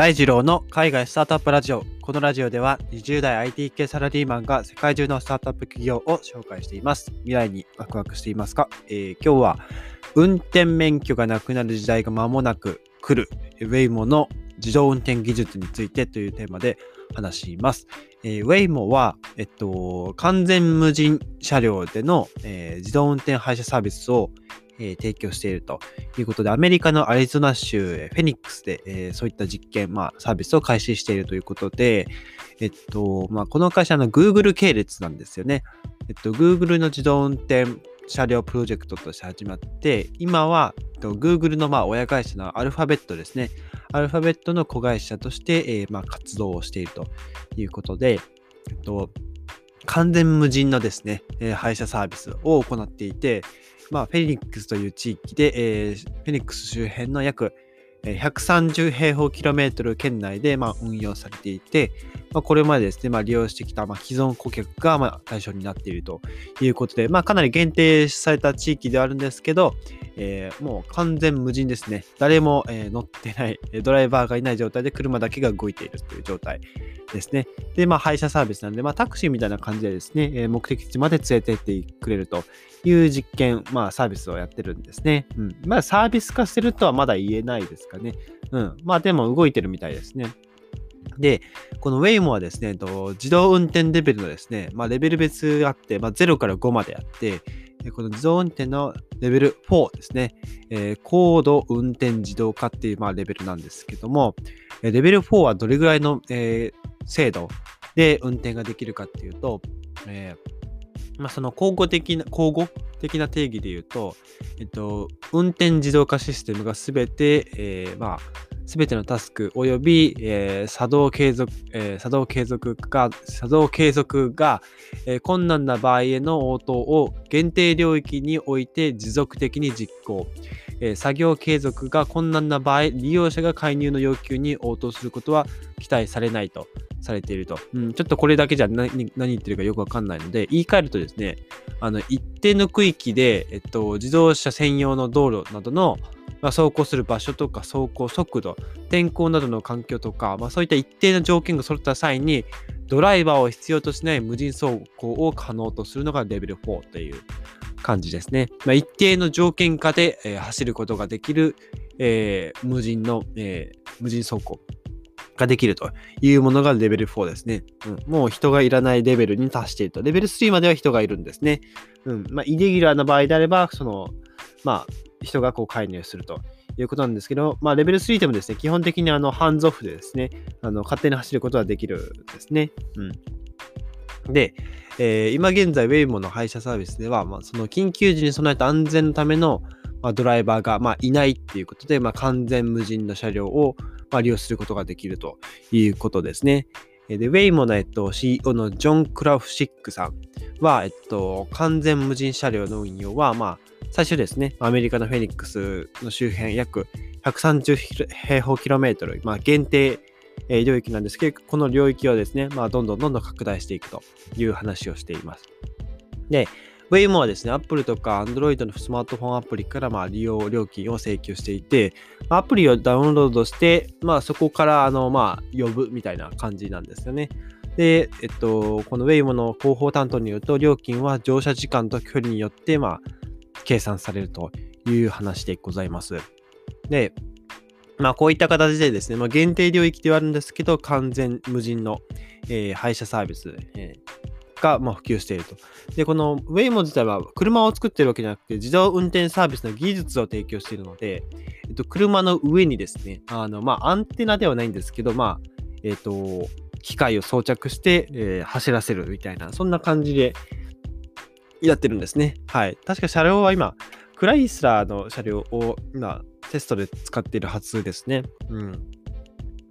大二郎の海外スタートアップラジオ。このラジオでは20代 IT 系サラリーマンが世界中のスタートアップ企業を紹介しています。未来にワクワクしていますか、えー今日は運転免許がなくなる時代が間もなく来る Waymo の自動運転技術についてというテーマで話します。えー、Waymo は、えっと、完全無人車両での、えー自動運転配車サービスを、え提供しているということで、アメリカのアリゾナ州フェニックスで、えそういった実験、まあ、サービスを開始しているということで、えっと、まあ、この会社の Google 系列なんですよね。えっと、Google の自動運転車両プロジェクトとして始まって、今は、えっと Google のまあ親会社のアルファベットですね。アルファベットの子会社として、えまあ、活動をしているということで、えっと、完全無人のですね、えー配車サービスを行っていて、まあ、フェニックスという地域で、えーフェニックス周辺の約130平方キロメートル圏内で、まあ、運用されていて、まあ、これまでですね、まあ、利用してきた、まあ、既存顧客が、まあ、対象になっているということで、まあ、かなり限定された地域ではあるんですけど、えーもう完全無人ですね。誰も、えー乗ってない、ドライバーがいない状態で車だけが動いているという状態ですね。で、まあ、配車サービスなんで、まあ、タクシーみたいな感じでですね、えー目的地まで連れてってくれるという実験、まあ、サービスをやってるんですね。うん。まあ、サービス化してるとはまだ言えないですかね。うん。まあ、でも動いてるみたいですね。で、この Waymo はですね、自動運転レベルのですね、まあ、レベル別があって、まあ、0から5まであって、この自動運転のレベル4ですね、えー高度運転自動化っていう、まあ、レベルなんですけども、レベル4はどれぐらいの、えー精度で運転ができるかっていうと、えーまあ、その交互的な、交互的な定義で言うと、えっと、運転自動化システムがすべて、えーまあ、すべてのタスク及び、えー作動継続、えー作動継続が、作動継続が、えー困難な場合への応答を限定領域において持続的に実行。えー作業継続が困難な場合、利用者が介入の要求に応答することは期待されないとされていると。うん、ちょっとこれだけじゃ何何言ってるかよくわかんないので、言い換えるとですね、あの一定の区域で、えっと、自動車専用の道路などの、まあ、走行する場所とか走行速度、天候などの環境とか、まあ、そういった一定の条件が揃った際に、ドライバーを必要としない無人走行を可能とするのがレベル4という感じですね。まあ、一定の条件下で、えー走ることができる、えー無人の、えー無人走行ができるというものがレベル4ですね。うん、もう人がいらないレベルに達していると。レベル3までは人がいるんですね。うん。まあ、イレギュラーな場合であれば、その、まあ、人がこう介入するということなんですけど、まあ、レベル3でもですね、基本的にあの、ハンズオフでですね、あの、勝手に走ることができるんですね。うん。で、えー今現在、ウェイモの配車サービスでは、まあ、その緊急時に備えた安全のための、まあ、ドライバーが、まあ、いないっていうことで、まあ、完全無人の車両を、ま、利用することができるということですね。で、ウェイモの、えっと、CEO のジョン・クラフシックさんは、えっと、完全無人車両の運用は、まあ、最初ですね、アメリカのフェニックスの周辺約130平方キロメートル、まあ、限定領域なんですけど、この領域をですね、まあ、どんどんどんどん拡大していくという話をしています。で、Waymo はですね、Apple とか Android のスマートフォンアプリからまあ利用料金を請求していて、アプリをダウンロードして、まあ、そこからあの、まあ、呼ぶみたいな感じなんですよね。で、えっと、この Waymo の広報担当によると、料金は乗車時間と距離によって、まあ、計算されるという話でございます。で、まあ、こういった形でですね、まあ、限定領域ではあるんですけど、完全無人の、えー配車サービス、えーが、まあ、普及していると。で、この Waymo 自体は車を作ってるわけじゃなくて、自動運転サービスの技術を提供しているので、えっと、車の上にですね、あの、まあ、アンテナではないんですけど、まあ、えっと、機械を装着して、えー走らせるみたいな、そんな感じでやってるんですね。はい。確か車両は今、クライスラーの車両を今、テストで使っているはずですね。うん。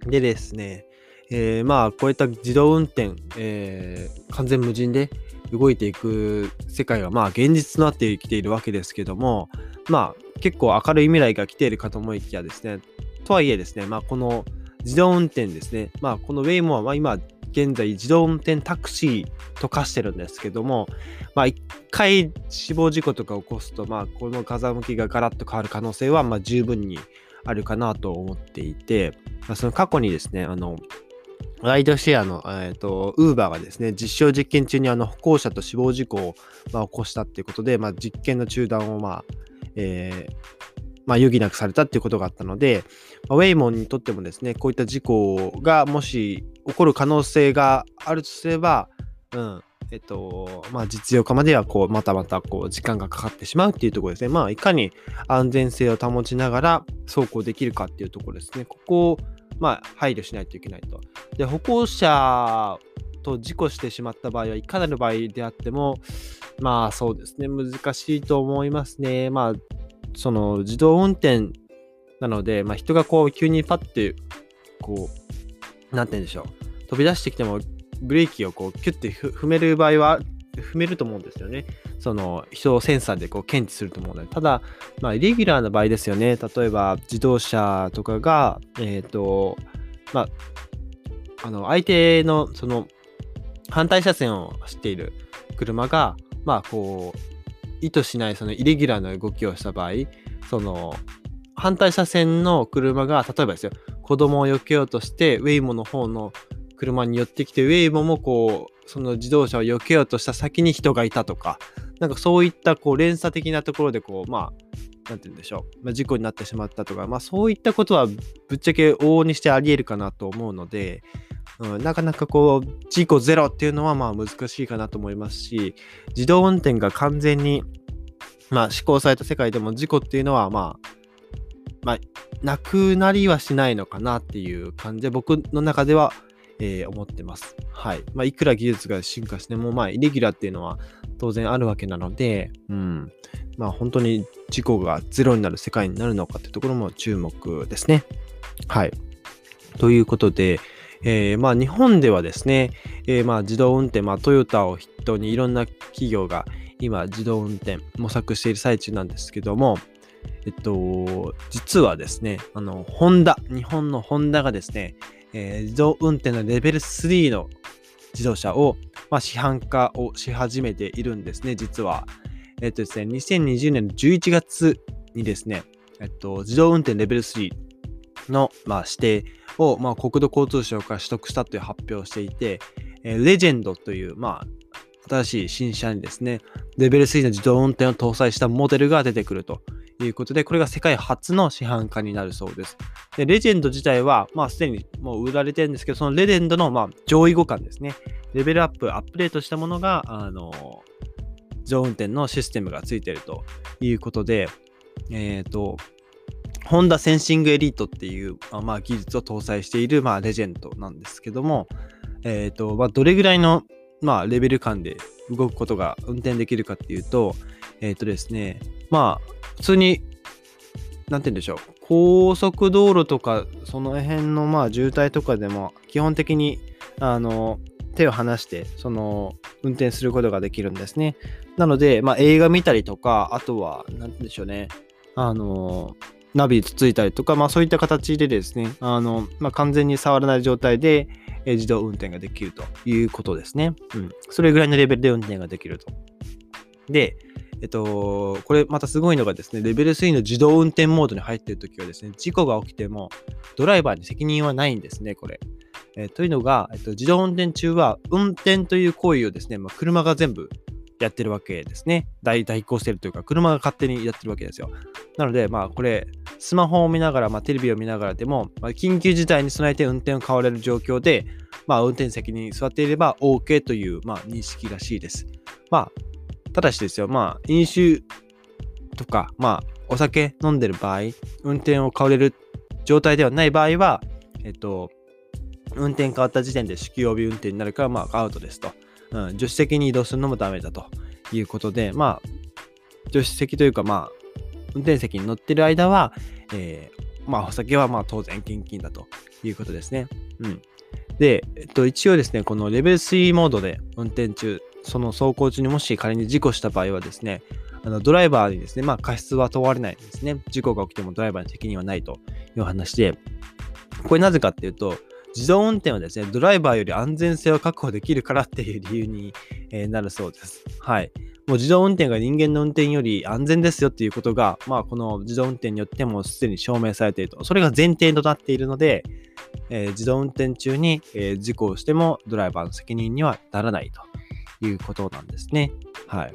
でですね、えーまあ、こういった自動運転、えー完全無人で動いていく世界は、まあ、現実となってきているわけですけども、まあ、結構明るい未来が来ているかと思いきやですね、とはいえですね、まあ、この自動運転ですね、まあ、この Waymo は今、現在自動運転タクシーと化してるんですけども、まあ、1回死亡事故とか起こすと、まあ、この風向きがガラッと変わる可能性は、まあ、十分にあるかなと思っていて、まあ、その過去にですね、あの、ライドシェアの、えっ、ー、と、ウーバーがですね、実証実験中にあの歩行者と死亡事故を、まあ、起こしたっていうことで、まあ、実験の中断を、まあ、えー、まあ、余儀なくされたっていうことがあったので、まあ、ウェイモンにとってもですね、こういった事故がもし起こる可能性があるとすれば、うん、えっと、まあ、実用化までは、こう、またまた、こう、時間がかかってしまうっていうところですね。まあ、いかに安全性を保ちながら走行できるかっていうところですね。ここを、まあ、配慮しないといけないと。で、歩行者と事故してしまった場合は、いかなる場合であっても、まあ、そうですね、難しいと思いますね。まあ、その、自動運転なので、まあ、人がこう、急にパッて、こう、なんて言うんでしょう。飛び出してきても、ブレーキをこうキュッて踏める場合は踏めると思うんですよね。その人をセンサーでこう検知すると思うので。ただ、まあ、イレギュラーな場合ですよね。例えば自動車とかが、えっ、ー、と、まあ、あの相手のその反対車線を走っている車が、まあこう、意図しないそのイレギュラーな動きをした場合、その反対車線の車が、例えばですよ、子供を避けようとして、ウェイモの方の車に寄ってきて、ウェイボもこう、その自動車を避けようとした先に人がいたとか、なんかそういったこう連鎖的なところでこう、まあ、なんて言うんでしょう、まあ、事故になってしまったとか、まあそういったことはぶっちゃけ往々にしてあり得るかなと思うので、うん、なかなかこう、事故ゼロっていうのはまあ難しいかなと思いますし、自動運転が完全に、まあ施行された世界でも事故っていうのはまあ、まあ、なくなりはしないのかなっていう感じで、僕の中ではえー、思ってます。はい。まあ、いくら技術が進化しても、まあ、イレギュラーっていうのは当然あるわけなので、うん。まあ、本当に事故がゼロになる世界になるのかっていうところも注目ですね。はい。ということで、えー、まあ、日本ではですね、えー、まあ、自動運転、まあ、トヨタを筆頭にいろんな企業が今、自動運転模索している最中なんですけども、えっと、実はですね、あの、ホンダ、日本のホンダがですね、えー、自動運転のレベル3の自動車を、まあ、市販化をし始めているんですね、実は。えっとですね、2020年の11月にですね、えっと、自動運転レベル3の、まあ、指定を、まあ、国土交通省から取得したという発表をしていて、えー、レジェンドという、まあ、新しい新車にですね、レベル3の自動運転を搭載したモデルが出てくるということで、これが世界初の市販化になるそうです。で、レジェンド自体は、まあ、すでにもう売られてるんですけど、そのレジェンドの、まあ、上位互換ですね。レベルアップ、アップデートしたものが、あの、自動運転のシステムがついてるということで、えっ、ー、と、ホンダセンシングエリートっていう、まあ、技術を搭載している、まあ、レジェンドなんですけども、えっ、ー、と、まあ、どれぐらいの、まあ、レベル感で動くことが運転できるかっていうと、えっ、ー、とですね、まあ、普通に、なんて言うんでしょう、高速道路とか、その辺のまあ渋滞とかでも、基本的に、あの、手を離して、その、運転することができるんですね。なので、まあ、映画見たりとか、あとは、なんでしょうね、あの、ナビつついたりとか、まあ、そういった形でですね、あの、まあ、完全に触らない状態で、自動運転ができるということですね。うん。それぐらいのレベルで運転ができると。で、えっと、これまたすごいのがですね、レベル3の自動運転モードに入っているときはですね、事故が起きてもドライバーに責任はないんですね、これ。え、というのが、えっと、自動運転中は運転という行為をですね、まあ、車が全部やってるわけですね。代代行してるというか、車が勝手にやってるわけですよ。なので、まあ、これ、スマホを見ながら、まあ、テレビを見ながらでも、まあ、緊急事態に備えて運転を変われる状況で、まあ、運転席に座っていれば OK という、まあ、認識らしいです。まあ、ただしですよ、まあ、飲酒とか、まあ、お酒飲んでる場合、運転を変われる状態ではない場合は、えっと、運転変わった時点で酒気帯び運転になるから、まあ、アウトですと。うん、助手席に移動するのもダメだということで、まあ、助手席というか、まあ、運転席に乗ってる間は、えー、まあ、お酒はまあ当然現金だということですね。うん。で、えっと、一応ですね、このレベル3モードで運転中、その走行中にもし仮に事故した場合はですね、あのドライバーにですね、まあ過失は問われないですね。事故が起きてもドライバーに責任はないという話で、これなぜかっていうと、自動運転はですね、ドライバーより安全性を確保できるからっていう理由に、え、なるそうです。はい。もう自動運転が人間の運転より安全ですよっていうことが、まあ、この自動運転によってもすでに証明されていると。それが前提となっているので、えー、自動運転中に、えー、事故をしてもドライバーの責任にはならないということなんですね。はい。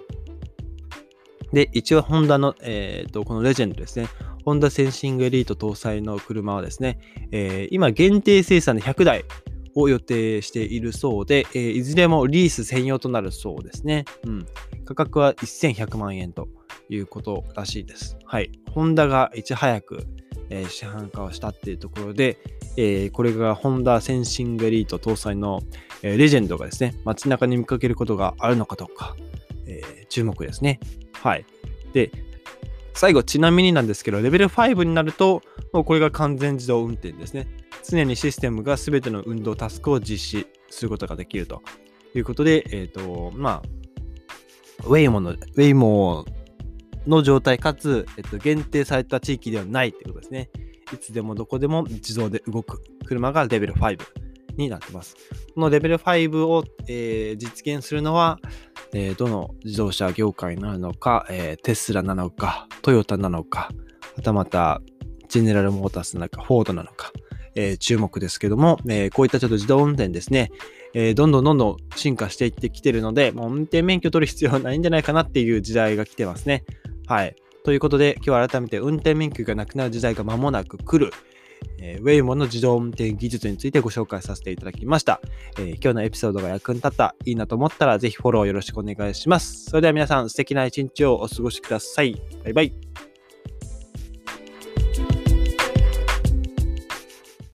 で、一応、ホンダの、えーと、このレジェンドですね。ホンダセンシングエリート搭載の車はですね、えー、今限定生産で100台を予定しているそうで、えー、いずれもリース専用となるそうですね。うん。価格は1100万円ということらしいです。はい。ホンダがいち早く、えー、市販化をしたっていうところで、えー、これがホンダセンシングエリート搭載の、え、レジェンドがですね、街中に見かけることがあるのかどうか、えー、注目ですね。はい。で、最後、ちなみになんですけど、レベル5になると、もうこれが完全自動運転ですね。常にシステムが全ての運動タスクを実施することができるということで、えっ、ー、と、まあ、ウェイモの、ウェイモの状態かつ、えっと、限定された地域ではないってことですね。いつでもどこでも自動で動く車がレベル5になってます。このレベル5を、えー、実現するのは、えー、どの自動車業界なのか、えー、テスラなのか、トヨタなのか、はたまたジェネラルモータースなのか、フォードなのか、えー、注目ですけども、えこういったちょっと自動運転ですね、えどんどんどんどん進化していってきてるので、もう運転免許取る必要はないんじゃないかなっていう時代が来てますね。はい。ということで、今日は改めて運転免許がなくなる時代が間もなく来る。え、ウェイモの自動運転技術についてご紹介させていただきました、えー、今日のエピソードが役に立った、いいなと思ったらぜひフォローよろしくお願いします。それでは皆さん素敵な一日をお過ごしください。バイバイ。